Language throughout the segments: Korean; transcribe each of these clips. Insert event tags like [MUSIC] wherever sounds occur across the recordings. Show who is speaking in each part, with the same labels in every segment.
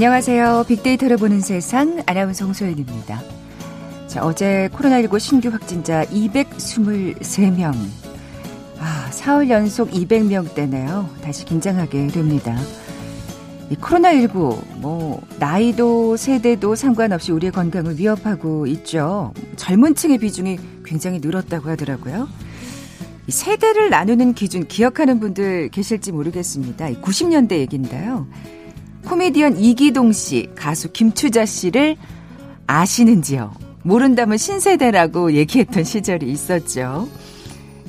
Speaker 1: 안녕하세요. 빅데이터를 보는 세상 아나운서 홍소연입니다. 자, 어제 코로나19 신규 확진자 223명. 아, 사흘 연속 200명대네요. 다시 긴장하게 됩니다. 이 코로나19, 뭐, 나이도 세대도 상관없이 우리의 건강을 위협하고 있죠. 젊은 층의 비중이 굉장히 늘었다고 하더라고요. 이 세대를 나누는 기준 기억하는 분들 계실지 모르겠습니다. 90년대 얘기인데요. 코미디언 이기동 씨, 가수 김추자 씨를 아시는지요? 모른다면 신세대라고 얘기했던 시절이 있었죠.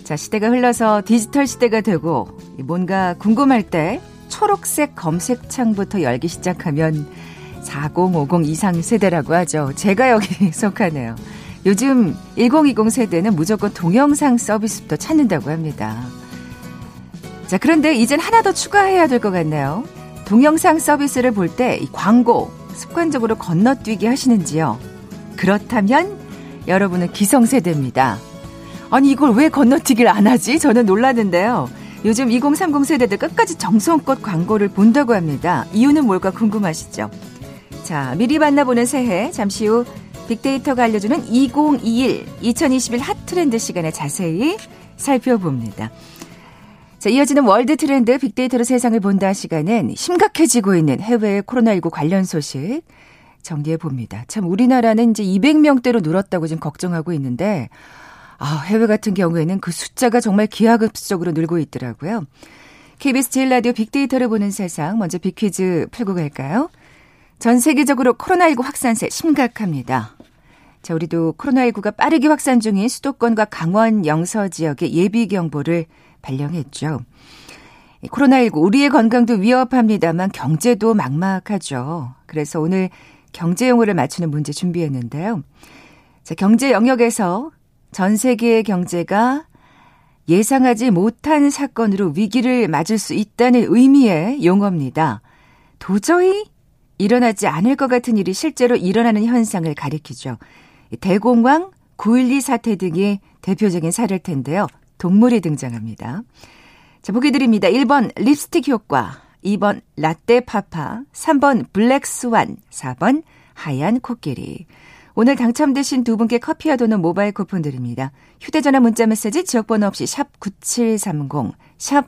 Speaker 1: 자, 시대가 흘러서 디지털 시대가 되고 뭔가 궁금할 때 초록색 검색창부터 열기 시작하면 4050 이상 세대라고 하죠. 제가 여기 [LAUGHS] 속하네요. 요즘 1020 세대는 무조건 동영상 서비스부터 찾는다고 합니다. 자, 그런데 이젠 하나 더 추가해야 될 것 같네요. 동영상 서비스를 볼 때 광고 습관적으로 건너뛰기 하시는지요? 그렇다면 여러분은 기성세대입니다. 아니 이걸 왜 건너뛰기를 안 하지? 저는 놀랐는데요. 요즘 2030 세대들 끝까지 정성껏 광고를 본다고 합니다. 이유는 뭘까 궁금하시죠? 자, 미리 만나보는 새해 잠시 후 빅데이터가 알려주는 2021 2021 핫 트렌드 시간에 자세히 살펴봅니다. 자, 이어지는 world 트렌드 빅데이터로 세상을 본다 시간은 심각해지고 있는 해외 코로나19 관련 소식 정리해 봅니다. 참 우리나라는 이제 200명대로 늘었다고 지금 걱정하고 있는데 아, 해외 같은 경우에는 그 숫자가 정말 기하급수적으로 늘고 있더라고요. KBS 제일 라디오 빅데이터로 보는 세상 먼저 빅퀴즈 풀고 갈까요? 전 세계적으로 코로나19 확산세 심각합니다. 자, 우리도 코로나19가 빠르게 확산 중인 수도권과 강원 영서 지역의 예비 경보를 발령했죠. 코로나19 우리의 건강도 위협합니다만 경제도 막막하죠. 그래서 오늘 경제 용어를 맞추는 문제 준비했는데요. 자, 경제 영역에서 전 세계의 경제가 예상하지 못한 사건으로 위기를 맞을 수 있다는 의미의 용어입니다. 도저히 일어나지 않을 것 같은 일이 실제로 일어나는 현상을 가리키죠. 대공황, 9.12 사태 등이 대표적인 사례일 텐데요. 동물이 등장합니다. 자, 보기 드립니다. 1번 립스틱 효과, 2번 latte papa, 3번 black swan, 4번 하얀 코끼리. 오늘 당첨되신 두 분께 커피와 도넛 모바일 쿠폰 드립니다. 휴대전화 문자 메시지 지역번호 없이 샵 9730, 샵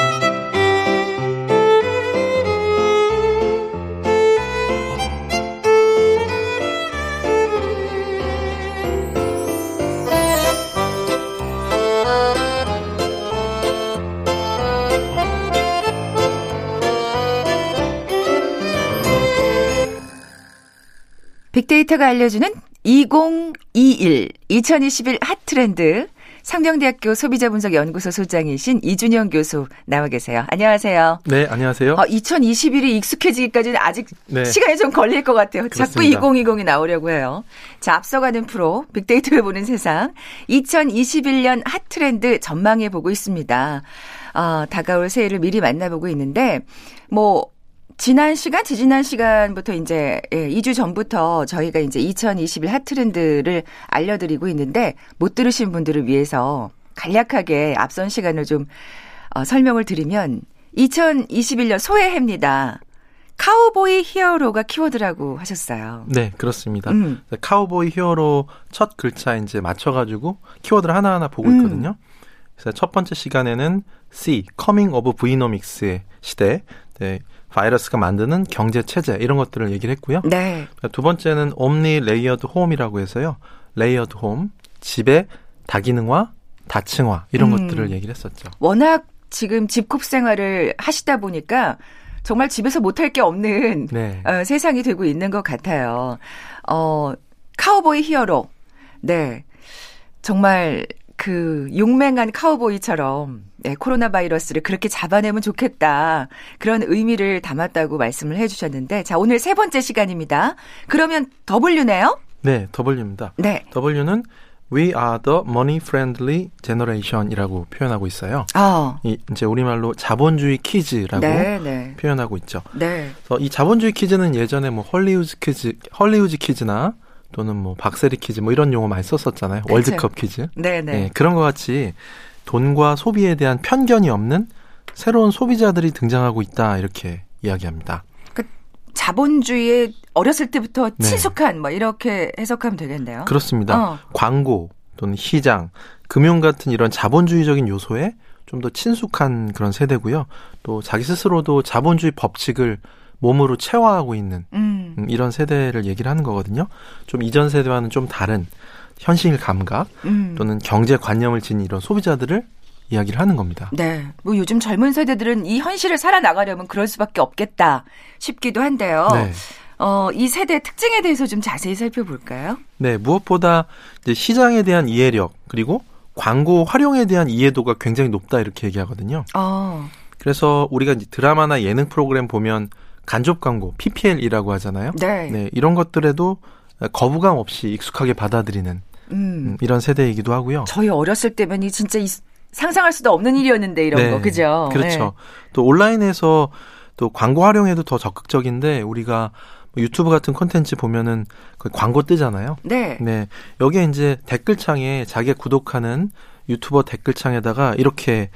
Speaker 1: 빅데이터가 알려주는 2021 2021 핫트렌드 상명대학교 소비자분석연구소 소장이신 이준영 교수 나와 계세요. 안녕하세요.
Speaker 2: 네, 안녕하세요.
Speaker 1: 어, 2021이 익숙해지기까지는 아직 네. 시간이 좀 걸릴 것 같아요. 그렇습니다. 자꾸 2020이 나오려고 해요. 자, 앞서가는 프로 빅데이터를 보는 세상 2021년 핫트렌드 전망해 보고 있습니다. 어, 다가올 새해를 미리 만나보고 있는데 뭐 지난 시간, 지지난 시간부터 이제 예, 2주 전부터 저희가 이제 2021 핫트렌드를 알려드리고 있는데 못 들으신 분들을 위해서 간략하게 앞선 시간을 좀 어, 설명을 드리면 2021년 소해해입니다. 카우보이 히어로가 키워드라고 하셨어요.
Speaker 2: 네, 그렇습니다. 음. 카우보이 히어로 첫 글자 이제 맞춰가지고 키워드를 하나하나 보고 음. 있거든요. 그래서 첫 번째 시간에는 C, Coming of V-nomics의 시대. 네, 바이러스가 만드는 경제 체제 이런 것들을 얘기를 했고요. 네. 두 번째는 omni layered home이라고 해서요. layered home 집의 다기능화, 다층화 이런 음. 것들을 얘기를 했었죠.
Speaker 1: 워낙 지금 집콕 생활을 하시다 보니까 정말 집에서 못할 게 없는 네. 어, 세상이 되고 있는 것 같아요. 어, cowboy hero. 네. 정말 그 용맹한 카우보이처럼 네, 코로나 바이러스를 그렇게 잡아내면 좋겠다. 그런 의미를 담았다고 말씀을 해 주셨는데 자, 오늘 세 번째 시간입니다. 그러면 W네요?
Speaker 2: 네, W입니다. 네. W는 We are the money friendly generation이라고 표현하고 있어요.
Speaker 1: 아,
Speaker 2: 이 이제 우리말로 자본주의 kids라고
Speaker 1: 네, 네.
Speaker 2: 표현하고 있죠.
Speaker 1: 네.
Speaker 2: 그래서 이 자본주의 kids는 예전에 뭐 Hollywood kids, Hollywood kids나 또는 뭐 박세리 kids 뭐 이런 용어 많이 썼었잖아요.
Speaker 1: 그쵸.
Speaker 2: 월드컵 kids.
Speaker 1: 네, 네.
Speaker 2: 예, 그런 것 같이 돈과 소비에 대한 편견이 없는 새로운 소비자들이 등장하고 있다 이렇게 이야기합니다.
Speaker 1: 자본주의에 어렸을 때부터
Speaker 2: 네.
Speaker 1: 친숙한 뭐 이렇게 해석하면 되겠네요.
Speaker 2: 그렇습니다.
Speaker 1: 어.
Speaker 2: 광고 또는 시장, 금융 같은 이런 자본주의적인 요소에 좀 더 친숙한 그런 세대고요. 또 자기 스스로도 자본주의 법칙을 몸으로 체화하고 있는
Speaker 1: 음.
Speaker 2: 음, 이런 세대를 얘기를 하는 거거든요. 좀 이전 세대와는 좀 다른 현실 감각
Speaker 1: 음.
Speaker 2: 또는 경제 관념을 지닌 이런 소비자들을 이야기를 하는 겁니다.
Speaker 1: 네. 뭐 요즘 젊은 세대들은 이 현실을 살아나가려면 그럴 수밖에 없겠다 싶기도 한데요.
Speaker 2: 네.
Speaker 1: 어, 이 세대의 특징에 대해서 좀 자세히 살펴볼까요?
Speaker 2: 네, 무엇보다 이제 시장에 대한 이해력 그리고 광고 활용에 대한 이해도가 굉장히 높다 이렇게 얘기하거든요.
Speaker 1: 어.
Speaker 2: 그래서 우리가 이제 드라마나 예능 프로그램 보면 간접 광고, PPL이라고 하잖아요.
Speaker 1: 네.
Speaker 2: 네, 이런 것들에도 거부감 없이 익숙하게 받아들이는
Speaker 1: 음.
Speaker 2: 음, 이런 세대이기도 하고요.
Speaker 1: 저희 어렸을 때면 이 진짜 이 상상할 수도 없는 일이었는데 이런
Speaker 2: 네,
Speaker 1: 거 그죠?
Speaker 2: 그렇죠. 또 온라인에서 또 광고 활용에도 더 적극적인데 우리가 뭐 유튜브 같은 콘텐츠 보면은 그 광고 뜨잖아요.
Speaker 1: 네. 네.
Speaker 2: 네. 여기에 이제 댓글창에 자기가 구독하는 유튜버 댓글창에다가 이렇게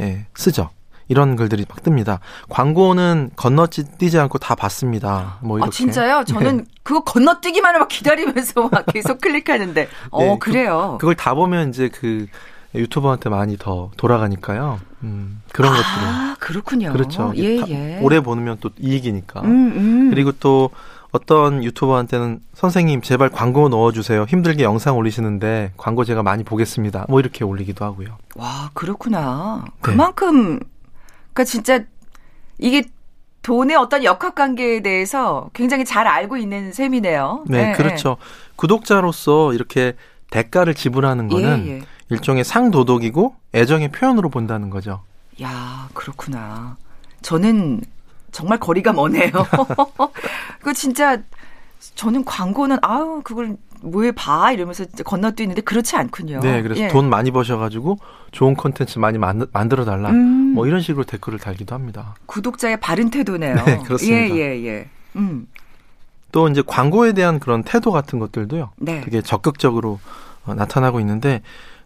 Speaker 2: 예, 쓰죠. 이런 글들이 막 뜹니다. 광고는 건너뛰지 않고 다 봤습니다. 뭐 이렇게.
Speaker 1: 아 진짜요? 저는
Speaker 2: 네.
Speaker 1: 그거 건너뛰기만을 막 기다리면서 막 [LAUGHS] 계속 클릭하는데. 어
Speaker 2: 네, 그-
Speaker 1: 그래요.
Speaker 2: 그 걸 다 보면 이제 그 유튜버한테 많이 더 돌아가니까요. 음, 그런 것들이.
Speaker 1: 아 그렇군요.
Speaker 2: 그렇죠.
Speaker 1: 예
Speaker 2: 다-
Speaker 1: 예.
Speaker 2: 오래 보면 또 이익이니까.
Speaker 1: 음, 음.
Speaker 2: 그리고 또 어떤 유튜버한테는 선생님 제발 광고 넣어주세요. 힘들게 영상 올리시는데 광고 제가 많이 보겠습니다. 뭐 이렇게 올리기도 하고요.
Speaker 1: 와 그렇구나.
Speaker 2: 네.
Speaker 1: 그만큼 그러니까 진짜 이게 돈의 어떤 역학 관계에 대해서 굉장히 잘 알고 있는 셈이네요.
Speaker 2: 네,
Speaker 1: 예,
Speaker 2: 그렇죠. 구독자로서 이렇게 대가를 지불하는
Speaker 1: 예.
Speaker 2: 거는
Speaker 1: 예, 예.
Speaker 2: 일종의 상도덕이고 애정의 표현으로 본다는 거죠.
Speaker 1: 야, 그렇구나. 저는 정말 거리가 머네요. [LAUGHS] 그 진짜 저는 광고는 아우 그걸 왜봐 이러면서 건너뛰는데 그렇지 않군요.
Speaker 2: 네, 그래서
Speaker 1: 예.
Speaker 2: 돈 많이 버셔가지고 좋은 콘텐츠 많이 만, 만들어 달라.
Speaker 1: 음,
Speaker 2: 뭐 이런 식으로 댓글을 달기도 합니다.
Speaker 1: 구독자의 바른 태도네요. [LAUGHS]
Speaker 2: 네, 그렇습니다.
Speaker 1: 예, 예, 예. 음,
Speaker 2: 또 이제 광고에 대한 그런 태도 같은 것들도요.
Speaker 1: 네.
Speaker 2: 되게 적극적으로 어, 나타나고 있는데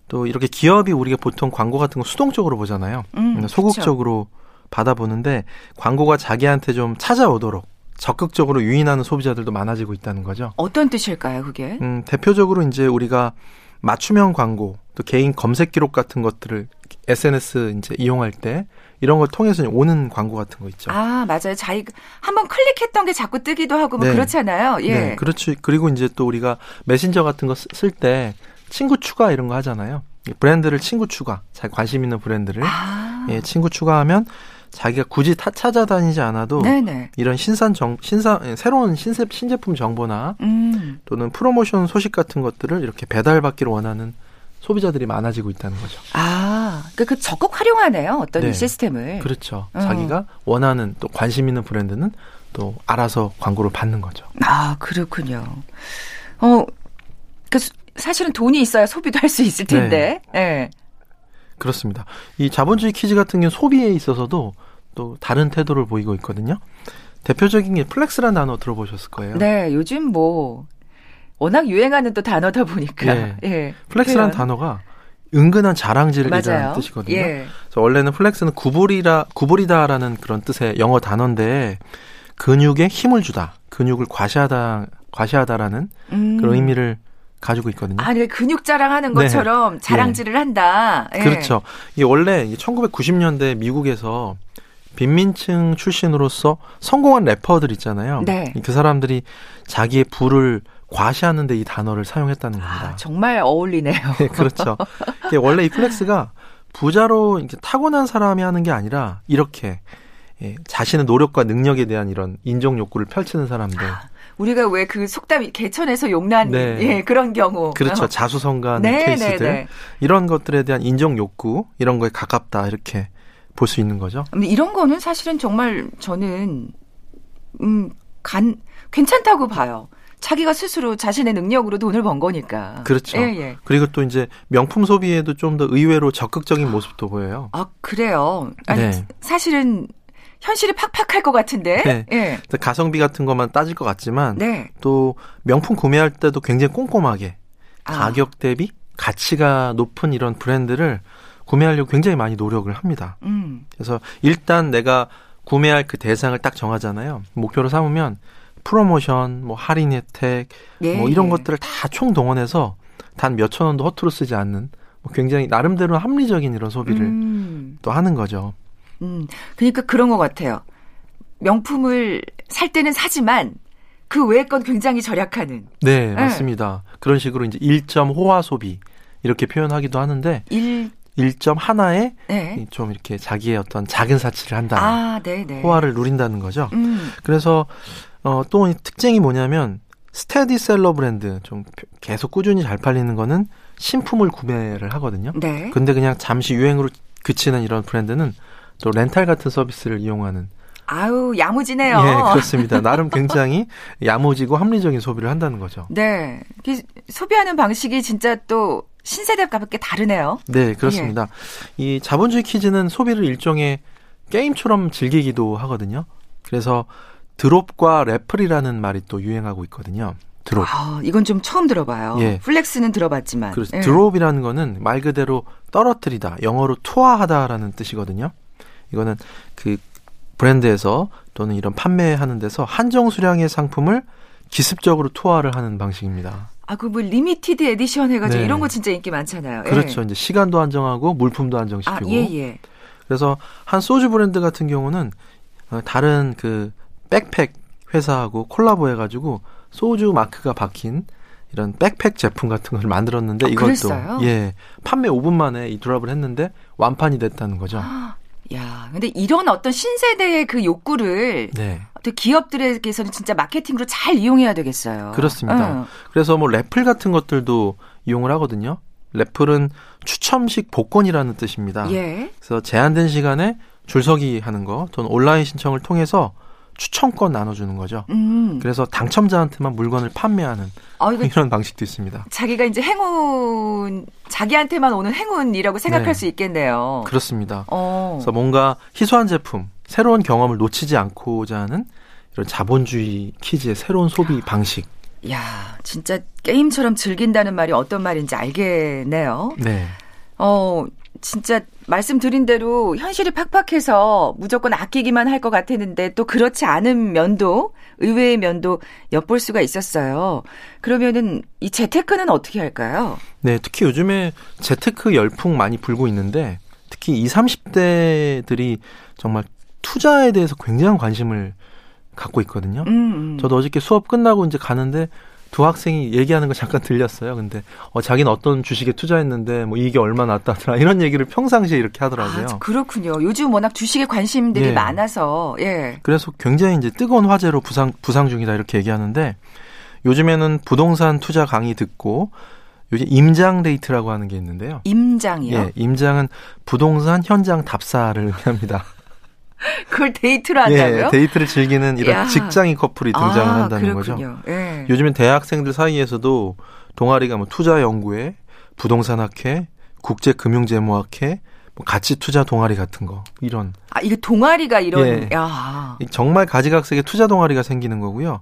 Speaker 2: 또 이렇게 기업이 우리가 보통 광고 같은 거 수동적으로 보잖아요.
Speaker 1: 음,
Speaker 2: 음, 소극적으로 받아보는데 광고가 자기한테 좀 찾아오도록 적극적으로 유인하는 소비자들도 많아지고 있다는 거죠.
Speaker 1: 어떤 뜻일까요, 그게?
Speaker 2: 음, 대표적으로 이제 우리가 맞춤형 광고, 또 개인 검색 기록 같은 것들을 SNS 이제 이용할 때 이런 걸 통해서 오는 광고 같은 거 있죠.
Speaker 1: 아, 맞아요. 자기 한번 클릭했던 게 자꾸 뜨기도 하고 뭐
Speaker 2: 네.
Speaker 1: 그렇잖아요. 예.
Speaker 2: 네, 그렇죠. 그리고 이제 또 우리가 메신저 같은 거 쓸 때 친구 추가 이런 거 하잖아요. 이 브랜드를 친구 추가, 자기 관심 있는 브랜드를
Speaker 1: 아.
Speaker 2: 예, 친구 추가하면 자기가 굳이 타, 찾아다니지 않아도
Speaker 1: 네, 네.
Speaker 2: 이런 신산 정 신사 예, 새로운 신세, 신제품 정보나
Speaker 1: 음.
Speaker 2: 또는 프로모션 소식 같은 것들을 이렇게 배달받기를 원하는 소비자들이 많아지고 있다는 거죠.
Speaker 1: 아, 그러니까 그 적극 활용하네요. 어떤
Speaker 2: 네.
Speaker 1: 이 시스템을.
Speaker 2: 그렇죠.
Speaker 1: 음.
Speaker 2: 자기가 원하는 또 관심 있는 브랜드는 또 알아서 광고를 받는 거죠.
Speaker 1: 아, 그렇군요. 어, 그 수- 사실은 돈이 있어야 소비도 할 수 있을 텐데. 예.
Speaker 2: 그렇습니다. 이 자본주의 kids 같은 경우 소비에 있어서도 또 다른 태도를 보이고 있거든요. 대표적인 게 flex라는 단어 들어보셨을 거예요.
Speaker 1: 네, 요즘 뭐 워낙 유행하는 또 단어다 보니까.
Speaker 2: 네.
Speaker 1: 예.
Speaker 2: flex라는
Speaker 1: 표현.
Speaker 2: 단어가 은근한 자랑질이라는. 뜻이거든요.
Speaker 1: 예.
Speaker 2: 그래서 원래는 flex는 구부리라 구부리다라는 그런 뜻의 영어 단어인데 근육에 힘을 주다, 근육을 과시하다, 과시하다라는
Speaker 1: 음.
Speaker 2: 그런 의미를 가지고 있거든요.
Speaker 1: 아, 네, 근육 자랑하는
Speaker 2: 네.
Speaker 1: 것처럼 자랑질을 한다. 예.
Speaker 2: 그렇죠. 이게 원래 1990년대 미국에서 빈민층 출신으로서 성공한 래퍼들 있잖아요.
Speaker 1: 네.
Speaker 2: 그 사람들이 자기의 부를 과시하는데 이 단어를 사용했다는 겁니다.
Speaker 1: 아, 정말 어울리네요.
Speaker 2: 네, 그렇죠. 원래 이 flex가 부자로 이제 타고난 사람이 하는 게 아니라 이렇게 예, 자신의 노력과 능력에 대한 이런 인정 욕구를 펼치는 사람들.
Speaker 1: 우리가 왜 그 속담 개천에서 용난
Speaker 2: 네.
Speaker 1: 예, 그런 경우.
Speaker 2: 그렇죠.
Speaker 1: 어.
Speaker 2: 자수성가한
Speaker 1: 네,
Speaker 2: 케이스들.
Speaker 1: 네, 네.
Speaker 2: 이런 것들에 대한 인정 욕구, 이런 거에 가깝다. 이렇게 볼 수 있는 거죠.
Speaker 1: 이런 거는 사실은 정말 저는 음, 간 괜찮다고 봐요. 자기가 스스로 자신의 능력으로 돈을 번 거니까.
Speaker 2: 그렇죠. 예, 예. 그리고 또 이제 명품 소비에도 좀 더 의외로 적극적인 모습도 보여요.
Speaker 1: 아, 그래요. 아니, 네. 사실은 현실이 팍팍할 것 같은데. 네.
Speaker 2: 예. 가성비 같은 것만 따질 것 같지만 네. 또 명품 구매할 때도 굉장히 꼼꼼하게 아. 가격 대비 가치가 높은 이런 브랜드를 구매하려고 굉장히 많이 노력을 합니다. 음. 그래서 일단 내가 구매할 그 대상을 딱 정하잖아요. 목표로 삼으면 프로모션, 뭐 할인 혜택, 네. 뭐 이런 것들을 다 총동원해서 단 몇천 원도 허투루 쓰지 않는 뭐 굉장히 나름대로 합리적인 이런 소비를 음. 또 하는 거죠.
Speaker 1: 음, 그러니까 그런 것 같아요. 명품을 살 때는 사지만 그 외의 건 굉장히 절약하는.
Speaker 2: 네, 네. 맞습니다. 네. 그런 식으로 이제 1점 호화 소비 이렇게 표현하기도 하는데 1 1점 하나에 네. 좀 이렇게 자기의 어떤 작은 사치를 한다. 아, 네, 네. 호화를 누린다는 거죠. 음. 그래서 어, 또 특징이 뭐냐면 스테디셀러 브랜드 좀 계속 꾸준히 잘 팔리는 거는 신품을 구매를 하거든요. 네. 근데 그냥 잠시 유행으로 그치는 이런 브랜드는 또 렌탈 같은 서비스를 이용하는
Speaker 1: 아우 야무지네요.
Speaker 2: 예, 그렇습니다. 나름 굉장히 야무지고 합리적인 소비를 한다는 거죠.
Speaker 1: 네, 소비하는 방식이 진짜 또 신세대답게 다르네요.
Speaker 2: 네, 그렇습니다. 예. 이 자본주의 kids는 소비를 일종의 게임처럼 즐기기도 하거든요. 그래서 drop과 raffle이라는 말이 또 유행하고 있거든요. drop.
Speaker 1: 아, 이건 좀 처음 들어봐요. 예. flex는 들어봤지만.
Speaker 2: 그렇죠. 예. drop이라는 거는 말 그대로 떨어뜨리다, 영어로 투하하다라는 뜻이거든요. 이거는 그 브랜드에서 또는 이런 판매하는 데서 한정 수량의 상품을 기습적으로 투하를 하는 방식입니다.
Speaker 1: 아, 그 뭐 limited edition 해가지고 네. 이런 거 진짜 인기 많잖아요.
Speaker 2: 예. 그렇죠. 예. 이제 시간도 한정하고 물품도 한정시키고. 아, 예, 예. 그래서 한 소주 브랜드 같은 경우는 어, 다른 그 백팩 회사하고 콜라보 해가지고 소주 마크가 박힌 이런 백팩 제품 같은 걸 만들었는데 아, 이것도 그랬어요? 예 판매 5분 만에 이 드랍을 했는데 완판이 됐다는 거죠.
Speaker 1: 야, 근데 이런 어떤 신세대의 그 욕구를 네. 기업들에게서는 진짜 마케팅으로 잘 이용해야 되겠어요.
Speaker 2: 그렇습니다. 응. 그래서 뭐 래플 같은 것들도 이용을 하거든요. 래플은 추첨식 복권이라는 뜻입니다. 예. 그래서 제한된 시간에 줄서기 하는 거 또는 온라인 신청을 통해서 추천권 나눠주는 거죠. 음. 그래서 당첨자한테만 물건을 판매하는 어, [LAUGHS] 이런 방식도 있습니다.
Speaker 1: 자기가 이제 행운, 자기한테만 오는 행운이라고 생각할 네. 수 있겠네요.
Speaker 2: 그렇습니다. 어. 그래서 뭔가 희소한 제품, 새로운 경험을 놓치지 않고자 하는 이런 자본주의 키즈의 새로운 소비 방식.
Speaker 1: 야, 진짜 게임처럼 즐긴다는 말이 어떤 말인지 알겠네요. 네. 어, 진짜 말씀드린 대로 현실이 팍팍해서 무조건 아끼기만 할 것 같았는데 또 그렇지 않은 면도 의외의 면도 엿볼 수가 있었어요. 그러면은 이 재테크는 어떻게 할까요?
Speaker 2: 네, 특히 요즘에 재테크 열풍 많이 불고 있는데 특히 20, 30대들이 정말 투자에 대해서 굉장한 관심을 갖고 있거든요. 음, 음. 저도 어저께 수업 끝나고 이제 가는데 두 학생이 얘기하는 거 잠깐 들렸어요. 근데 어 자기는 어떤 주식에 투자했는데 뭐 이게 얼마 났다더라 [LAUGHS] 이런 얘기를 평상시에 이렇게 하더라고요. 아,
Speaker 1: 그렇군요. 요즘 워낙 주식에 관심들이 예. 많아서 예.
Speaker 2: 그래서 굉장히 이제 뜨거운 화제로 부상 부상 중이다 이렇게 얘기하는데 요즘에는 부동산 투자 강의 듣고 요즘 임장 데이트라고 하는 게 있는데요.
Speaker 1: 임장이요?
Speaker 2: 예, 임장은 부동산 현장 답사를 [LAUGHS] 의미합니다. [LAUGHS]
Speaker 1: 그걸 데이트로 한다고요?
Speaker 2: 예, 데이트를 즐기는 이런 야. 직장인 커플이 등장을 아, 한다는 그렇군요. 거죠. 예. 요즘엔 대학생들 사이에서도 동아리가 뭐 투자 연구회, 부동산 학회, 국제 금융 재무 학회, 뭐 가치 투자 동아리 같은 거 이런.
Speaker 1: 아 이게 동아리가 이런. 예. 야.
Speaker 2: 정말 가지각색의 투자 동아리가 생기는 거고요.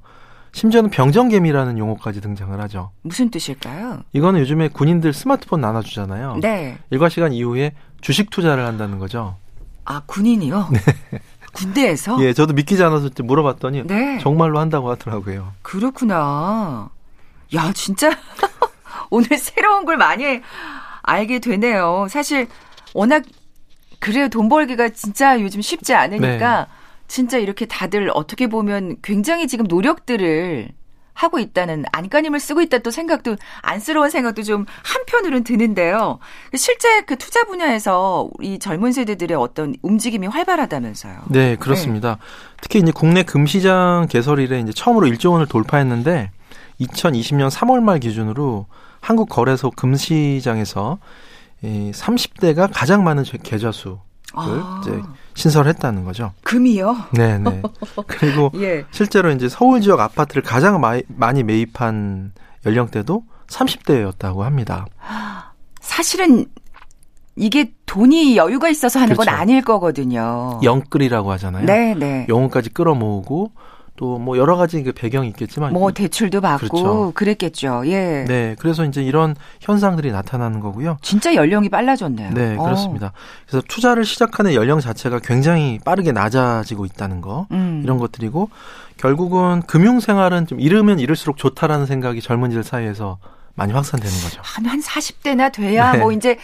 Speaker 2: 심지어는 병정개미라는 용어까지 등장을 하죠.
Speaker 1: 무슨 뜻일까요?
Speaker 2: 이거는 요즘에 군인들 스마트폰 나눠주잖아요. 네. 일과 시간 이후에 주식 투자를 한다는 거죠.
Speaker 1: 아, 군인이요? 네. 군대에서?
Speaker 2: 예, 저도 믿기지 않아서 물어봤더니 네. 정말로 한다고 하더라고요.
Speaker 1: 그렇구나. 야, 진짜 [LAUGHS] 오늘 새로운 걸 많이 알게 되네요. 사실 워낙 그래요. 돈 벌기가 진짜 요즘 쉽지 않으니까 네. 진짜 이렇게 다들 어떻게 보면 굉장히 지금 노력들을 하고 있다는 안간힘을 쓰고 있다 또 생각도 안쓰러운 생각도 좀 한편으로는 드는데요. 실제 그 투자 분야에서 이 젊은 세대들의 어떤 움직임이 활발하다면서요.
Speaker 2: 네, 그렇습니다. 네. 특히 이제 국내 금시장 개설 이래 이제 처음으로 1조 원을 돌파했는데 2020년 3월 말 기준으로 한국 거래소 금시장에서 이 30대가 가장 많은 계좌수 아. 이제 신설했다는 거죠.
Speaker 1: 금이요?
Speaker 2: 네, 네. [LAUGHS] 그리고 예. 실제로 이제 서울 지역 아파트를 가장 마이, 많이 매입한 연령대도 30대였다고 합니다. [GASPS]
Speaker 1: 사실은 이게 돈이 여유가 있어서 하는 그렇죠. 건 아닐 거거든요.
Speaker 2: 영끌이라고 하잖아요. 네, 네. 영혼까지 끌어모으고 또 뭐 여러 가지 그 배경이 있겠지만
Speaker 1: 뭐 대출도 받고 그렇죠. 그랬겠죠. 예.
Speaker 2: 네, 그래서 이제 이런 현상들이 나타나는 거고요.
Speaker 1: 진짜 연령이 빨라졌네요.
Speaker 2: 네, 어. 그렇습니다. 그래서 투자를 시작하는 연령 자체가 굉장히 빠르게 낮아지고 있다는 거 음. 이런 것들이고 결국은 금융 생활은 좀 이르면 이를수록 좋다라는 생각이 젊은이들 사이에서 많이 확산되는 거죠.
Speaker 1: 한, 한 40대나 돼야 네. 뭐 이제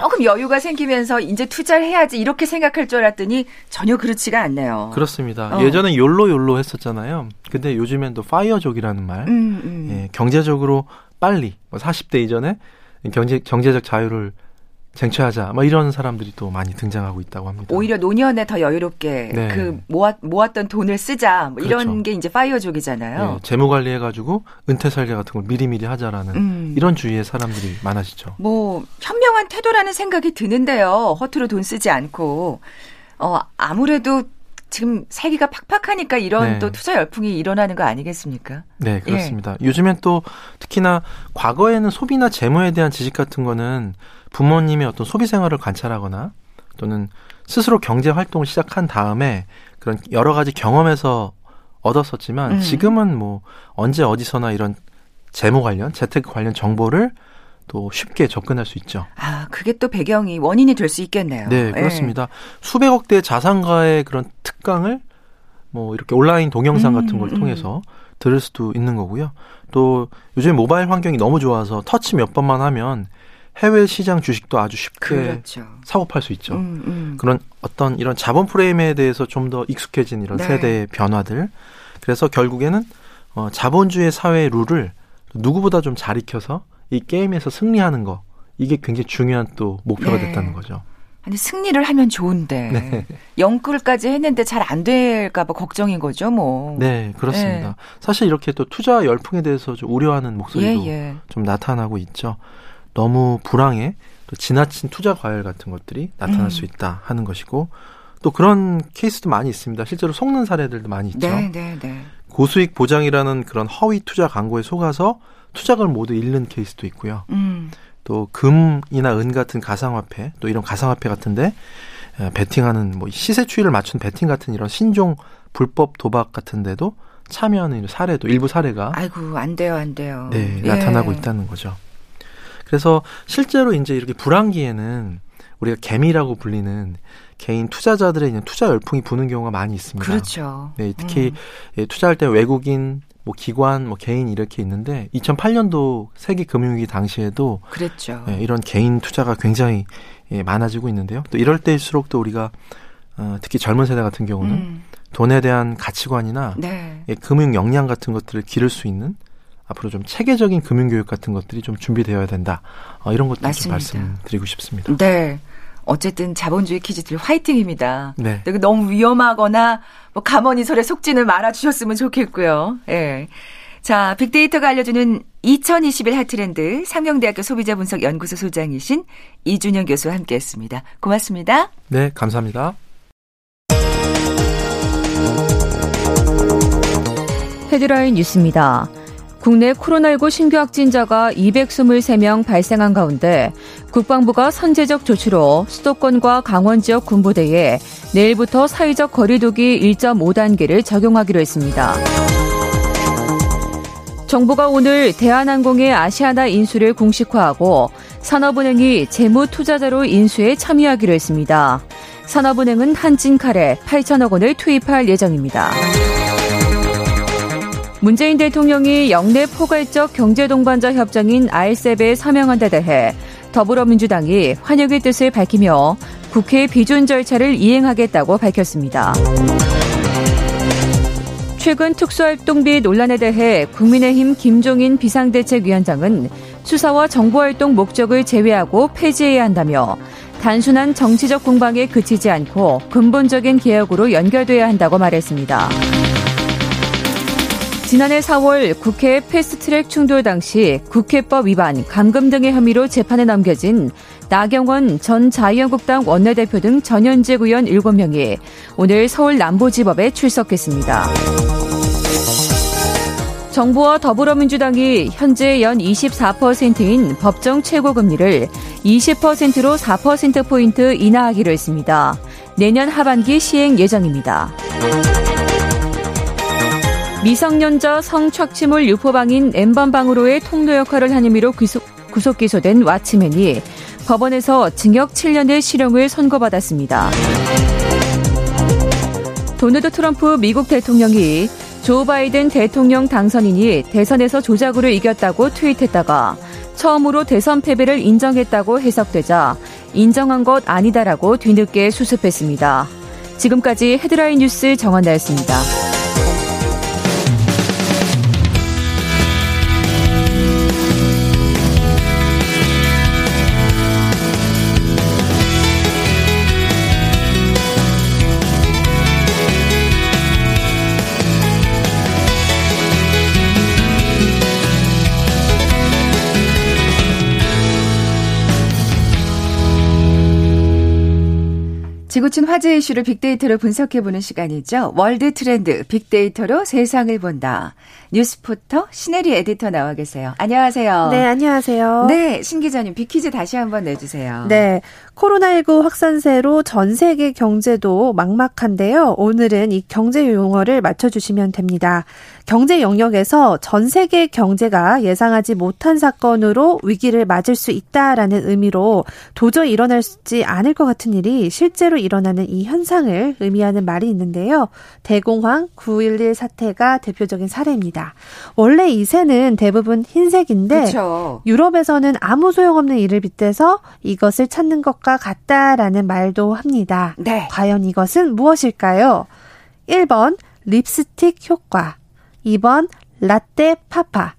Speaker 1: 조금 여유가 생기면서 이제 투자를 해야지 이렇게 생각할 줄 알았더니 전혀 그렇지가 않네요.
Speaker 2: 그렇습니다. 어. 예전에 욜로 욜로 했었잖아요. 근데 요즘엔 또 파이어족이라는 말. 음, 음. 예, 경제적으로 빨리 뭐 40대 이전에 경제 경제적 자유를 쟁취하자. 뭐 이런 사람들이 또 많이 등장하고 있다고 합니다.
Speaker 1: 오히려 노년에 더 여유롭게 네. 그 모았, 모았던 돈을 쓰자. 뭐 이런 그렇죠. 게 이제 파이어족이잖아요. 네,
Speaker 2: 재무 관리해가지고 은퇴 설계 같은 걸 미리미리 하자라는 음. 이런 주의의 사람들이 많아지죠.
Speaker 1: 뭐 현명한 태도라는 생각이 드는데요. 허투루 돈 쓰지 않고 어 아무래도 지금 세기가 팍팍하니까 이런 네. 또 투자 열풍이 일어나는 거 아니겠습니까?
Speaker 2: 네, 그렇습니다. 예. 요즘엔 또 특히나 과거에는 소비나 재무에 대한 지식 같은 거는 부모님의 어떤 소비 생활을 관찰하거나 또는 스스로 경제 활동을 시작한 다음에 그런 여러 가지 경험에서 얻었었지만 음. 지금은 뭐 언제 어디서나 이런 재무 관련 재테크 관련 정보를 또 쉽게 접근할 수 있죠.
Speaker 1: 아, 그게 또 배경이 원인이 될 수 있겠네요.
Speaker 2: 네, 예. 그렇습니다. 네. 수백억 대 자산가의 그런 특강을 뭐 이렇게 온라인 동영상 음, 같은 걸 음. 통해서 들을 수도 있는 거고요. 또 요즘 모바일 환경이 너무 좋아서 터치 몇 번만 하면 해외 시장 주식도 아주 쉽게 그렇죠. 사고 팔 수 있죠. 음, 음. 그런 어떤 이런 자본 프레임에 대해서 좀 더 익숙해진 이런 네. 세대의 변화들. 그래서 결국에는 어, 자본주의 사회의 룰을 누구보다 좀 잘 익혀서 이 게임에서 승리하는 거 이게 굉장히 중요한 또 목표가 네. 됐다는 거죠.
Speaker 1: 아니 승리를 하면 좋은데 네. 영끌까지 했는데 잘 안 될까봐 걱정인 거죠, 뭐.
Speaker 2: 네, 그렇습니다. 네. 사실 이렇게 또 투자 열풍에 대해서 좀 우려하는 목소리도 예, 예. 좀 나타나고 있죠. 너무 불황에 또 지나친 투자 과열 같은 것들이 나타날 음. 수 있다 하는 것이고 또 그런 케이스도 많이 있습니다. 실제로 속는 사례들도 많이 있죠. 네, 네, 네. 고수익 보장이라는 그런 허위 투자 광고에 속아서 투자금을 모두 잃는 케이스도 있고요. 음. 또 금이나 은 같은 가상화폐 또 이런 가상화폐 같은데 베팅하는 뭐 시세 추이를 맞춘 베팅 같은 이런 신종 불법 도박 같은데도 참여하는 사례도 일부 사례가
Speaker 1: 아이고 안 돼요 안 돼요.
Speaker 2: 네 예. 나타나고 있다는 거죠. 그래서 실제로 이제 이렇게 불황기에는 우리가 개미라고 불리는 개인 투자자들의 이제 투자 열풍이 부는 경우가 많이 있습니다.
Speaker 1: 그렇죠.
Speaker 2: 네, 특히 음. 예, 투자할 때 외국인 뭐 기관, 뭐 개인 이렇게 있는데 2008년도 세계 금융위기 당시에도
Speaker 1: 그랬죠.
Speaker 2: 예, 이런 개인 투자가 굉장히 예, 많아지고 있는데요. 또 이럴 때일수록 또 우리가 어, 특히 젊은 세대 같은 경우는 음. 돈에 대한 가치관이나 네. 예, 금융 역량 같은 것들을 기를 수 있는 앞으로 좀 체계적인 금융 교육 같은 것들이 좀 준비되어야 된다. 어, 이런 것도 좀 말씀드리고 싶습니다.
Speaker 1: 네. 어쨌든 자본주의 퀴즈들 화이팅입니다. 네. 너무 위험하거나 뭐 가머니 설에 속지는 말아주셨으면 좋겠고요. 예. 네. 자, 빅데이터가 알려주는 2021 핫트렌드 상명대학교 소비자분석연구소 소장이신 이준영 교수와 함께했습니다. 고맙습니다.
Speaker 2: 네, 감사합니다.
Speaker 3: 헤드라인 뉴스입니다. 국내 코로나19 신규 확진자가 223명 발생한 가운데 국방부가 선제적 조치로 수도권과 강원 지역 군부대에 내일부터 사회적 거리두기 1.5단계를 적용하기로 했습니다. 정부가 오늘 대한항공의 아시아나 인수를 공식화하고 산업은행이 재무 투자자로 인수에 참여하기로 했습니다. 산업은행은 한진칼에 8천억 원을 투입할 예정입니다. 문재인 대통령이 영내 포괄적 경제동반자 협정인 RCEP에 서명한 데 대해 더불어민주당이 환영의 뜻을 밝히며 국회 비준 절차를 이행하겠다고 밝혔습니다. 최근 특수활동비 논란에 대해 국민의힘 김종인 비상대책위원장은 수사와 정보활동 목적을 제외하고 폐지해야 한다며 단순한 정치적 공방에 그치지 않고 근본적인 개혁으로 연결돼야 한다고 말했습니다. 지난해 4월 국회 패스트트랙 충돌 당시 국회법 위반, 감금 등의 혐의로 재판에 넘겨진 나경원 전 자유한국당 원내대표 등 전현직 의원 7명이 오늘 서울 남부지법에 출석했습니다. 정부와 더불어민주당이 현재 연 24%인 법정 최고금리를 20%로 4%포인트 인하하기로 했습니다. 내년 하반기 시행 예정입니다. 미성년자 성착취물 유포방인 엠번방으로의 통로 역할을 한 혐의로 구속, 구속 기소된 와치맨이 법원에서 징역 7년의 실형을 선고받았습니다. 도널드 트럼프 미국 대통령이 조 바이든 대통령 당선인이 대선에서 조작으로 이겼다고 트윗했다가 처음으로 대선 패배를 인정했다고 해석되자 인정한 것 아니다라고 뒤늦게 수습했습니다. 지금까지 헤드라인 뉴스 정원나였습니다.
Speaker 1: 지구촌 화제 이슈를 빅데이터로 분석해보는 시간이죠. 월드 트렌드 빅데이터로 세상을 본다. 뉴스포터 신혜리 에디터 나와 계세요. 안녕하세요.
Speaker 4: 네, 안녕하세요.
Speaker 1: 네, 신 기자님 빅퀴즈 다시 한번 내주세요.
Speaker 4: 네, 코로나19 확산세로 전 세계 경제도 막막한데요. 오늘은 이 경제 용어를 맞춰주시면 됩니다. 경제 영역에서 전 세계 경제가 예상하지 못한 사건으로 위기를 맞을 수 있다라는 의미로 도저히 일어날지 않을 것 같은 일이 실제로 일어나는 이 현상을 의미하는 말이 있는데요. 대공황 9.11 사태가 대표적인 사례입니다. 원래 이 새는 대부분 흰색인데 그쵸. 유럽에서는 아무 소용없는 일을 빗대서 이것을 찾는 것과 같다라는 말도 합니다. 네. 과연 이것은 무엇일까요? 1번 립스틱 효과 2번 라떼 파파,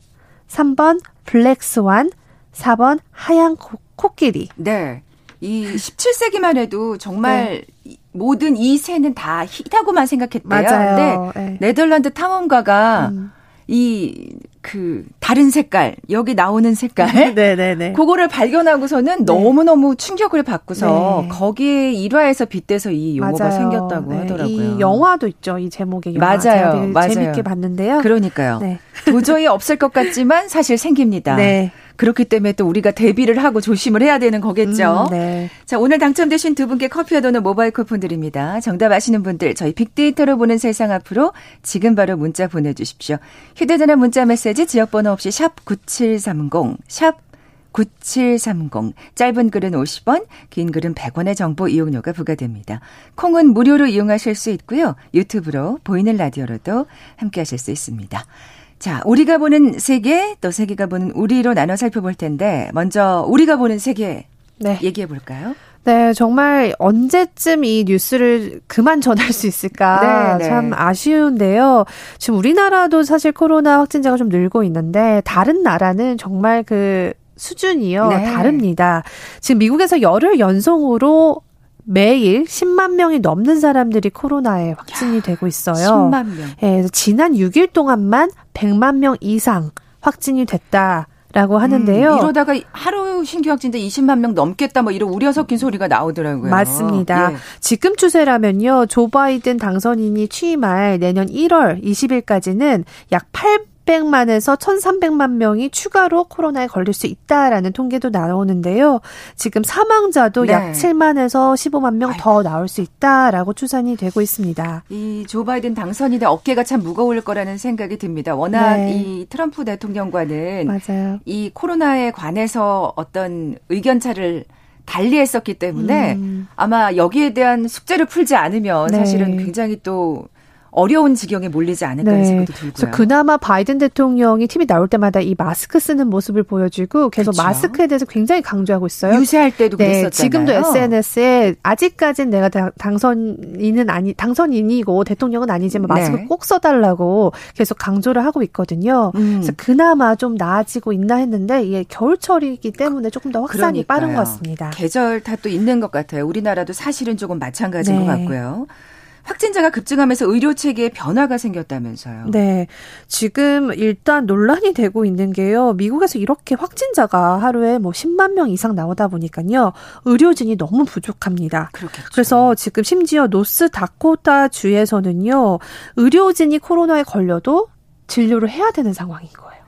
Speaker 4: 3번 블랙 스완, 4번 하얀 코, 코끼리.
Speaker 1: 네. 이 17세기만 해도 정말 네. 모든 이 새는 다 희다고만 생각했대요.
Speaker 4: 맞아요.
Speaker 1: 근데 네. 네덜란드 탐험가가 음. 이 그 다른 색깔 여기 나오는 색깔 네네네 [LAUGHS] 그거를 발견하고서는 네. 너무 너무 충격을 받고서 네. 거기에 일화에서 빗대서 이 용어가 맞아요. 생겼다고 네. 하더라고요.
Speaker 4: 이 영화도 있죠. 이 제목의 영화. 맞아요. 맞아요. 재밌게 봤는데요.
Speaker 1: 그러니까요. 네. 도저히 없을 것 같지만 사실 생깁니다. 네. 그렇기 때문에 또 우리가 대비를 하고 조심을 해야 되는 거겠죠. 음, 네. 자, 오늘 당첨되신 두 분께 커피와 도넛 모바일 쿠폰 드립니다. 정답 아시는 분들 저희 빅데이터로 보는 세상 앞으로 지금 바로 문자 보내 주십시오. 휴대 전화 문자 메시지 지역 번호 없이 샵 9730, 샵 9730. 짧은 글은 50원, 긴 글은 100원의 정보 이용료가 부과됩니다. 콩은 무료로 이용하실 수 있고요. 유튜브로 보이는 라디오로도 함께 하실 수 있습니다. 자, 우리가 보는 세계, 또 세계가 보는 우리로 나눠 살펴볼 텐데, 먼저 우리가 보는 세계 네. 얘기해 볼까요?
Speaker 4: 네, 정말 언제쯤 이 뉴스를 그만 전할 수 있을까 네, 네. 참 아쉬운데요. 지금 우리나라도 사실 코로나 확진자가 좀 늘고 있는데 다른 나라는 정말 그 수준이요 네. 다릅니다. 지금 미국에서 열흘 연속으로 매일 10만 명이 넘는 사람들이 코로나에 확진이 야, 되고 있어요.
Speaker 1: 10만 명.
Speaker 4: 예, 네, 지난 6일 동안만 100만 명 이상 확진이 됐다. 라고 하는데요.
Speaker 1: 음, 이러다가 하루 신규 확진자 20만 명 넘겠다 뭐 이런 우려 섞인 소리가 나오더라고요.
Speaker 4: 맞습니다. 예. 지금 추세라면요. 조 바이든 당선인이 취임할 내년 1월 20일까지는 약 8, 600만에서 1,300만 명이 추가로 코로나에 걸릴 수 있다라는 통계도 나오는데요. 지금 사망자도 네. 약 7만에서 15만 명 더 나올 수 있다라고 추산이 되고 있습니다.
Speaker 1: 이 조 바이든 당선인의 어깨가 참 무거울 거라는 생각이 듭니다. 워낙 네. 이 트럼프 대통령과는 맞아요. 이 코로나에 관해서 어떤 의견 차를 달리 했었기 때문에 음. 아마 여기에 대한 숙제를 풀지 않으면 네. 사실은 굉장히 또 어려운 지경에 몰리지 않을까 네. 생각도 들고요. 그래서
Speaker 4: 그나마 바이든 대통령이 TV 나올 때마다 이 마스크 쓰는 모습을 보여주고 계속 그렇죠. 마스크에 대해서 굉장히 강조하고 있어요.
Speaker 1: 유세할 때도 네, 그랬었잖아요.
Speaker 4: 지금도 SNS에 아직까지는 내가 당선인은 아니 당선인이고 대통령은 아니지만 마스크 네. 꼭 써달라고 계속 강조를 하고 있거든요. 음. 그래서 그나마 좀 나아지고 있나 했는데 이게 겨울철이기 때문에 조금 더 확산이 그러니까요. 빠른 것 같습니다.
Speaker 1: 계절 탓도 있는 것 같아요. 우리나라도 사실은 조금 마찬가지인 네. 것 같고요. 확진자가 급증하면서 의료 체계에 변화가 생겼다면서요.
Speaker 4: 네. 지금 일단 논란이 되고 있는 게요. 미국에서 이렇게 확진자가 하루에 뭐 10만 명 이상 나오다 보니까요. 의료진이 너무 부족합니다.
Speaker 1: 그렇겠죠.
Speaker 4: 그래서 지금 심지어 노스 다코타 주에서는요. 의료진이 코로나에 걸려도 진료를 해야 되는 상황인 거예요.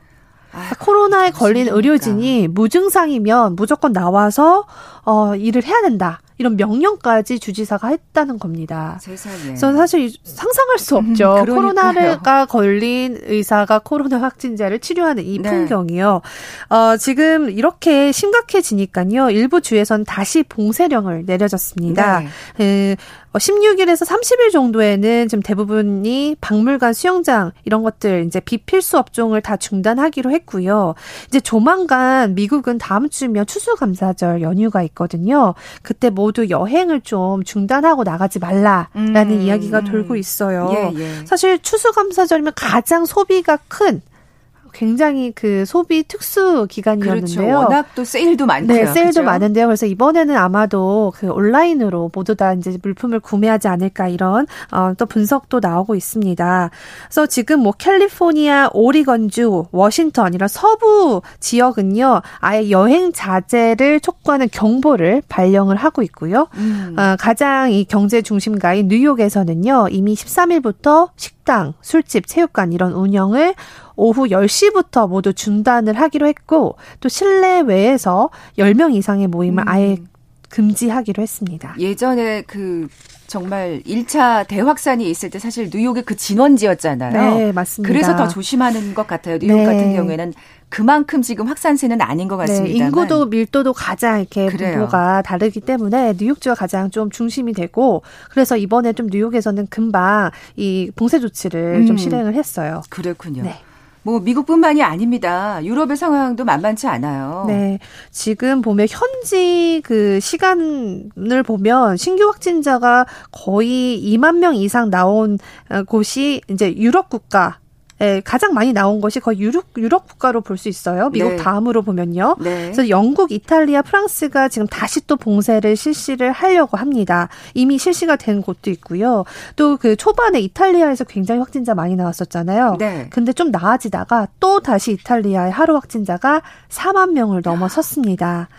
Speaker 4: 아, 코로나에 걸린 의료진이 무증상이면 무조건 나와서 어 일을 해야 된다. 이런 명령까지 주지사가 했다는 겁니다.
Speaker 1: 세상에.
Speaker 4: 그래서 사실 상상할 수 없죠. 음, 코로나가 걸린 의사가 코로나 확진자를 치료하는 이 네. 풍경이요. 어, 지금 이렇게 심각해지니까요. 일부 주에선 다시 봉쇄령을 내려졌습니다. 네. 16일에서 30일 정도에는 지금 대부분이 박물관, 수영장 이런 것들 이제 비필수 업종을 다 중단하기로 했고요. 이제 조만간 미국은 다음 주면 추수감사절 연휴가 있거든요. 그때 모두 여행을 좀 중단하고 나가지 말라라는 음, 이야기가 돌고 있어요. 예, 예. 사실 추수감사절이면 가장 소비가 큰 굉장히 그 소비 특수 기간이었는데요. 그렇죠.
Speaker 1: 워낙 또 세일도 많고요.
Speaker 4: 네, 세일도 그렇죠? 많은데요. 그래서 이번에는 아마도 그 온라인으로 모두 다 이제 물품을 구매하지 않을까 이런 어, 또 분석도 나오고 있습니다. 그래서 지금 뭐 캘리포니아, 오리건주, 워싱턴 이런 서부 지역은요 아예 여행 자제를 촉구하는 경보를 발령을 하고 있고요. 음. 어, 가장 이 경제 중심가인 뉴욕에서는요 이미 13일부터 식당, 술집, 체육관 이런 운영을 오후 10시부터 모두 중단을 하기로 했고 또 실내외에서 10명 이상의 모임을 음. 아예 금지하기로 했습니다.
Speaker 1: 예전에 그 정말 1차 대확산이 있을 때 사실 뉴욕의 그 진원지였잖아요.
Speaker 4: 네, 맞습니다.
Speaker 1: 그래서 더 조심하는 것 같아요. 뉴욕 네. 같은 경우에는 그만큼 지금 확산세는 아닌 것 같습니다. 네,
Speaker 4: 인구도 밀도도 가장 이렇게 분포가 다르기 때문에 뉴욕주가 가장 좀 중심이 되고 그래서 이번에 좀 뉴욕에서는 금방 이 봉쇄 조치를 음. 좀 실행을 했어요.
Speaker 1: 그렇군요. 네. 뭐 미국뿐만이 아닙니다. 유럽의 상황도 만만치 않아요.
Speaker 4: 네. 지금 보면 현지 그 시간을 보면 신규 확진자가 거의 2만 명 이상 나온 곳이 이제 유럽 국가 예, 가장 많이 나온 것이 거의 유럽, 유럽 국가로 볼 수 있어요. 미국 네. 다음으로 보면요. 네. 그래서 영국, 이탈리아, 프랑스가 지금 다시 또 봉쇄를 실시를 하려고 합니다. 이미 실시가 된 곳도 있고요. 또 그 초반에 이탈리아에서 굉장히 확진자 많이 나왔었잖아요. 네. 근데 좀 나아지다가 또 다시 이탈리아의 하루 확진자가 4만 명을 넘어섰습니다.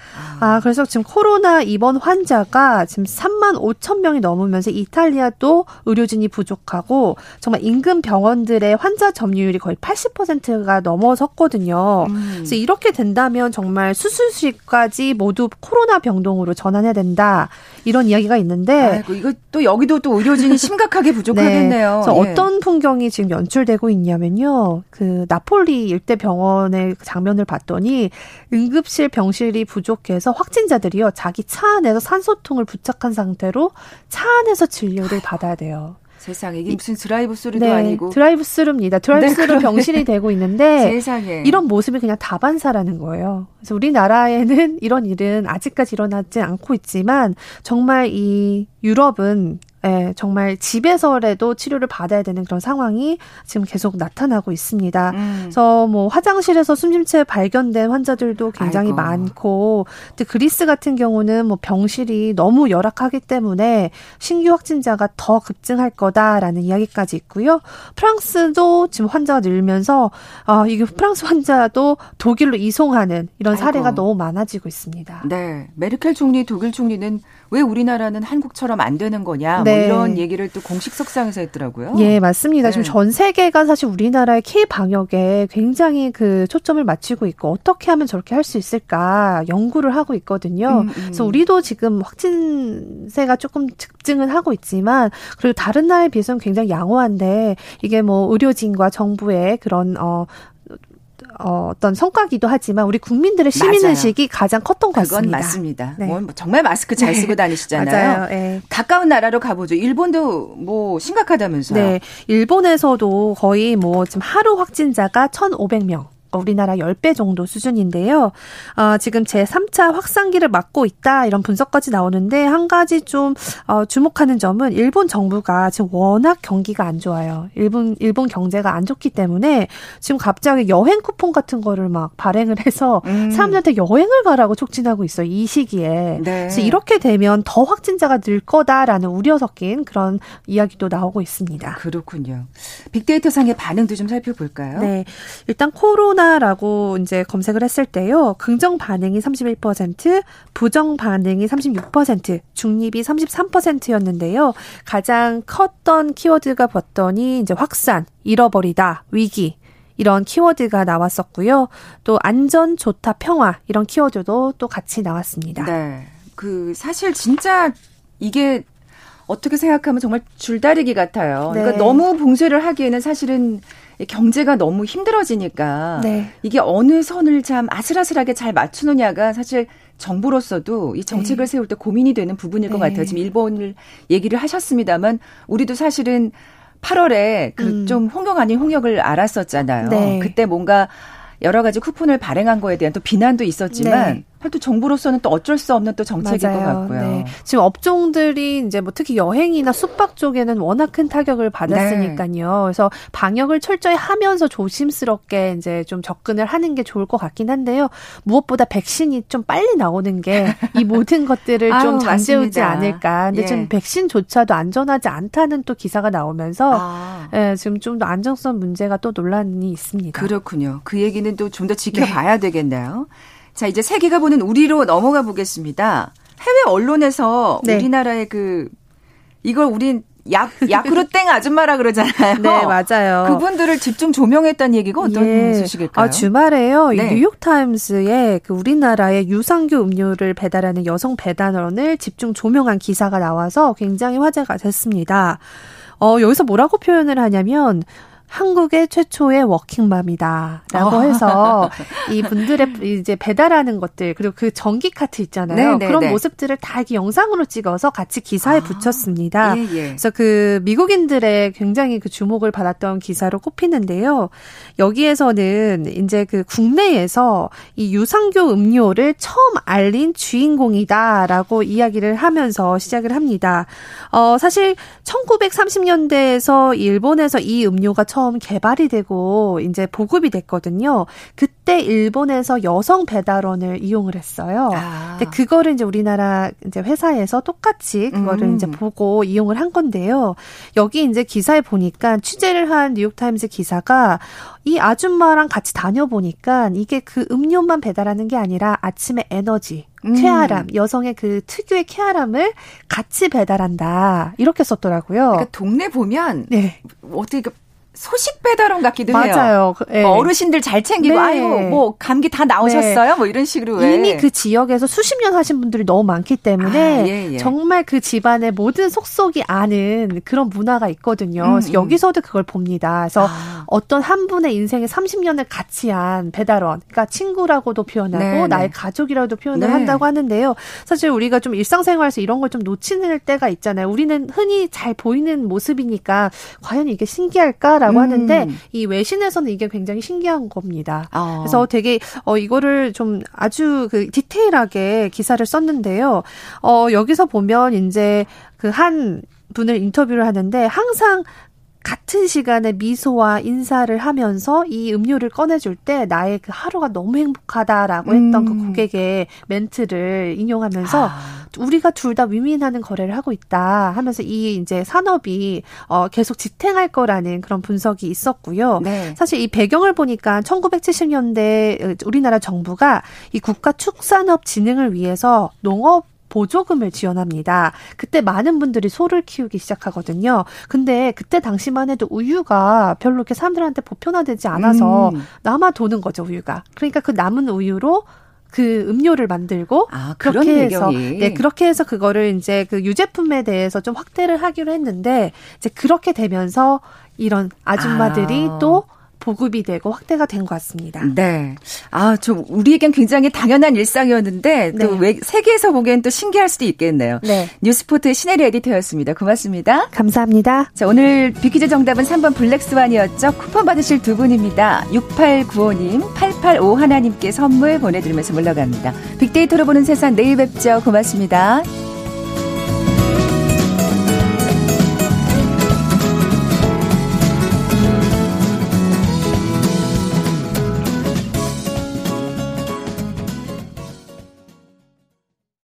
Speaker 4: 아, 아 그래서 지금 코로나 입원 환자가 지금 3만 5천 명이 넘으면서 이탈리아도 의료진이 부족하고 정말 인근 병원들의 환자 점 점유율이 거의 80%가 넘어섰거든요. 음. 그래서 이렇게 된다면 정말 수술실까지 모두 코로나 병동으로 전환해야 된다. 이런 이야기가 있는데
Speaker 1: 아이고, 이거 또 여기도 또 의료진이 [LAUGHS] 심각하게 부족하겠네요.
Speaker 4: 네. 예. 어떤 풍경이 지금 연출되고 있냐면요. 그 나폴리 일대 병원의 장면을 봤더니 응급실 병실이 부족해서 확진자들이요. 자기 차 안에서 산소통을 부착한 상태로 차 안에서 진료를 받아야 돼요.
Speaker 1: 세상에 이게 무슨 드라이브 스루도 네, 아니고
Speaker 4: 드라이브 스루입니다. 드라이브 스루 네, 병실이 되고 있는데 [LAUGHS] 세상에. 이런 모습이 그냥 다반사라는 거예요. 그래서 우리나라에는 이런 일은 아직까지 일어나지 않고 있지만 정말 이 유럽은 예, 정말 집에서라도 치료를 받아야 되는 그런 상황이 지금 계속 나타나고 있습니다. 음. 그래서 뭐 화장실에서 숨진 채 발견된 환자들도 굉장히 아이고. 많고, 또 그리스 같은 경우는 뭐 병실이 너무 열악하기 때문에 신규 확진자가 더 급증할 거다라는 이야기까지 있고요. 프랑스도 지금 환자가 늘면서 아 이게 프랑스 환자도 독일로 이송하는 이런 사례가 아이고. 너무 많아지고 있습니다.
Speaker 1: 네, 메르켈 총리, 독일 총리는 왜 우리나라는 한국처럼 안 되는 거냐 뭐 네. 뭐 이런 얘기를 또 공식 석상에서 했더라고요.
Speaker 4: 예, 맞습니다. 네. 지금 전 세계가 사실 우리나라의 K 방역에 굉장히 그 초점을 맞추고 있고 어떻게 하면 저렇게 할 수 있을까 연구를 하고 있거든요. 음, 음. 그래서 우리도 지금 확진세가 조금 급증은 하고 있지만 그리고 다른 나라에 비해서는 굉장히 양호한데 이게 뭐 의료진과 정부의 그런 어 어, 어떤 성과기도 하지만 우리 국민들의 시민의식이 가장 컸던 것 같습니다.
Speaker 1: 그건 맞습니다. 네. 뭐 정말 마스크 잘 쓰고 네. 다니시잖아요. [LAUGHS] 네. 가까운 나라로 가보죠. 일본도 뭐 심각하다면서요. 네.
Speaker 4: 일본에서도 거의 뭐 지금 하루 확진자가 1,500명. 우리나라 10배 정도 수준인데요. 어, 지금 제3차 확산기를 맞고 있다 이런 분석까지 나오는데 한 가지 좀 어, 주목하는 점은 일본 정부가 지금 워낙 경기가 안 좋아요. 일본 일본 경제가 안 좋기 때문에 지금 갑자기 여행 쿠폰 같은 거를 막 발행을 해서 음. 사람들한테 여행을 가라고 촉진하고 있어요. 이 시기에. 네. 그래서 이렇게 되면 더 확진자가 늘 거다라는 우려 섞인 그런 이야기도 나오고 있습니다.
Speaker 1: 그렇군요. 빅데이터 상의 반응도 좀 살펴볼까요?
Speaker 4: 네. 일단 코로나 라고 이제 검색을 했을 때요. 긍정 반응이 31%, 부정 반응이 36%, 중립이 33%였는데요. 가장 컸던 키워드가 봤더니 이제 확산, 잃어버리다, 위기, 이런 키워드가 나왔었고요. 또 안전, 좋다, 평화 이런 키워드도 또 같이 나왔습니다.
Speaker 1: 네. 그 사실 진짜 이게 어떻게 생각하면 정말 줄다리기 같아요. 네. 그러니까 너무 봉쇄를 하기에는 사실은 경제가 너무 힘들어지니까 네. 이게 어느 선을 참 아슬아슬하게 잘 맞추느냐가 사실 정부로서도 이 정책을 네. 세울 때 고민이 되는 부분일 것 네. 같아요. 지금 일본을 얘기를 하셨습니다만 우리도 사실은 8월에 그좀 음. 홍역 아닌 홍역을 알았었잖아요. 네. 그때 뭔가 여러 가지 쿠폰을 발행한 거에 대한 또 비난도 있었지만 네. 또 정부로서는 또 어쩔 수 없는 또 정책일 맞아요. 것 같고요. 네.
Speaker 4: 지금 업종들이 이제 뭐 특히 여행이나 숙박 쪽에는 워낙 큰 타격을 받았으니까요. 네. 그래서 방역을 철저히 하면서 조심스럽게 이제 좀 접근을 하는 게 좋을 것 같긴 한데요. 무엇보다 백신이 좀 빨리 나오는 게 이 모든 것들을 [LAUGHS] 좀 잠재우지 않을까. 근데 예. 지금 백신조차도 안전하지 않다는 또 기사가 나오면서 아. 예, 지금 좀 더 안정성 문제가 또 논란이 있습니다.
Speaker 1: 그렇군요. 그 얘기는 또 좀 더 지켜봐야 네. 되겠네요. 자, 이제 세계가 보는 우리로 넘어가 보겠습니다. 해외 언론에서 네. 우리나라의 그 이걸 우린 약, 야크로 [LAUGHS] 땡 아줌마라 그러잖아요.
Speaker 4: 네, 맞아요.
Speaker 1: 그분들을 집중 조명했다는 얘기가 어떤 예. 소식일까요?
Speaker 4: 아, 주말에요. 네. 뉴욕타임스에 그 우리나라의 유산균 음료를 배달하는 여성 배달원을 집중 조명한 기사가 나와서 굉장히 화제가 됐습니다. 어, 여기서 뭐라고 표현을 하냐면, 한국의 최초의 워킹맘이다라고 어. 해서 [LAUGHS] 이 분들의 이제 배달하는 것들 그리고 그 전기 카트 있잖아요. 네네네. 네, 그런 네. 모습들을 다 이렇게 영상으로 찍어서 같이 기사에 아. 붙였습니다. 예, 예. 그래서 그 미국인들의 굉장히 그 주목을 받았던 기사로 꼽히는데요. 여기에서는 이제 그 국내에서 이 유산균 음료를 처음 알린 주인공이다라고 이야기를 하면서 시작을 합니다. 어 사실 1930년대에서 일본에서 이 음료가 처음 처음 개발이 되고 이제 보급이 됐거든요. 그때 일본에서 여성 배달원을 이용을 했어요. 아. 근데 그거를 이제 우리나라 이제 회사에서 똑같이 그거를 음. 이제 보고 이용을 한 건데요. 여기 이제 기사에 보니까 취재를 한 뉴욕타임스 기사가 이 아줌마랑 같이 다녀보니까 이게 그 음료만 배달하는 게 아니라 아침에 에너지, 음. 쾌활함, 여성의 그 특유의 쾌활함을 같이 배달한다. 이렇게 썼더라고요.
Speaker 1: 그러니까 동네 보면 네. 어떻게 그 소식 배달원 같기도
Speaker 4: 맞아요.
Speaker 1: 해요.
Speaker 4: 맞아요.
Speaker 1: 네. 뭐 어르신들 잘 챙기고 네. 아유 뭐 감기 다 나오셨어요? 네. 뭐 이런 식으로
Speaker 4: 이미 그 지역에서 수십 년 하신 분들이 너무 많기 때문에 아, 예, 예. 정말 그 집안의 모든 속속이 아는 그런 문화가 있거든요. 음, 그래서 음. 여기서도 그걸 봅니다. 그래서 아. 어떤 한 분의 인생에 30년을 같이 한 배달원, 그러니까 친구라고도 표현하고 네, 네. 나의 가족이라고도 표현을 네. 한다고 하는데요. 사실 우리가 좀 일상생활에서 이런 걸 좀 놓치는 때가 있잖아요. 우리는 흔히 잘 보이는 모습이니까 과연 이게 신기할까라고 라고 음. 하는데 이 외신에서는 이게 굉장히 신기한 겁니다. 어. 그래서 되게 어 이거를 좀 아주 그 디테일하게 기사를 썼는데요. 어 여기서 보면 이제 그 한 분을 인터뷰를 하는데 항상 같은 시간에 미소와 인사를 하면서 이 음료를 꺼내줄 때 나의 그 하루가 너무 행복하다라고 했던 그 음. 그 고객의 멘트를 인용하면서 아. 우리가 둘 다 위민하는 거래를 하고 있다 하면서 이 이제 산업이 어 계속 지탱할 거라는 그런 분석이 있었고요. 네. 사실 이 배경을 보니까 1970년대 우리나라 정부가 이 국가 축산업 진흥을 위해서 농업 보조금을 지원합니다. 그때 많은 분들이 소를 키우기 시작하거든요. 근데 그때 당시만 해도 우유가 별로 이렇게 사람들한테 보편화되지 않아서 음. 남아 도는 거죠, 우유가. 그러니까 그 남은 우유로 그 음료를 만들고 아, 그렇게 해서 네 그렇게 해서 그거를 이제 그 유제품에 대해서 좀 확대를 하기로 했는데 이제 그렇게 되면서 이런 아줌마들이 아. 또 보급이 되고 확대가 된 것 같습니다.
Speaker 1: 네. 아, 좀 우리에겐 굉장히 당연한 일상이었는데 또 네. 세계에서 보기엔 또 신기할 수도 있겠네요. 네. 뉴스포트의 신혜리 에디터였습니다. 고맙습니다.
Speaker 4: 감사합니다.
Speaker 1: 자, 오늘 비키즈 정답은 3번 블랙스완이었죠. 쿠폰 받으실 두 분입니다. 6895님, 885 하나님께 선물 보내드리면서 물러갑니다. 빅데이터로 보는 세상 내일 뵙죠. 고맙습니다.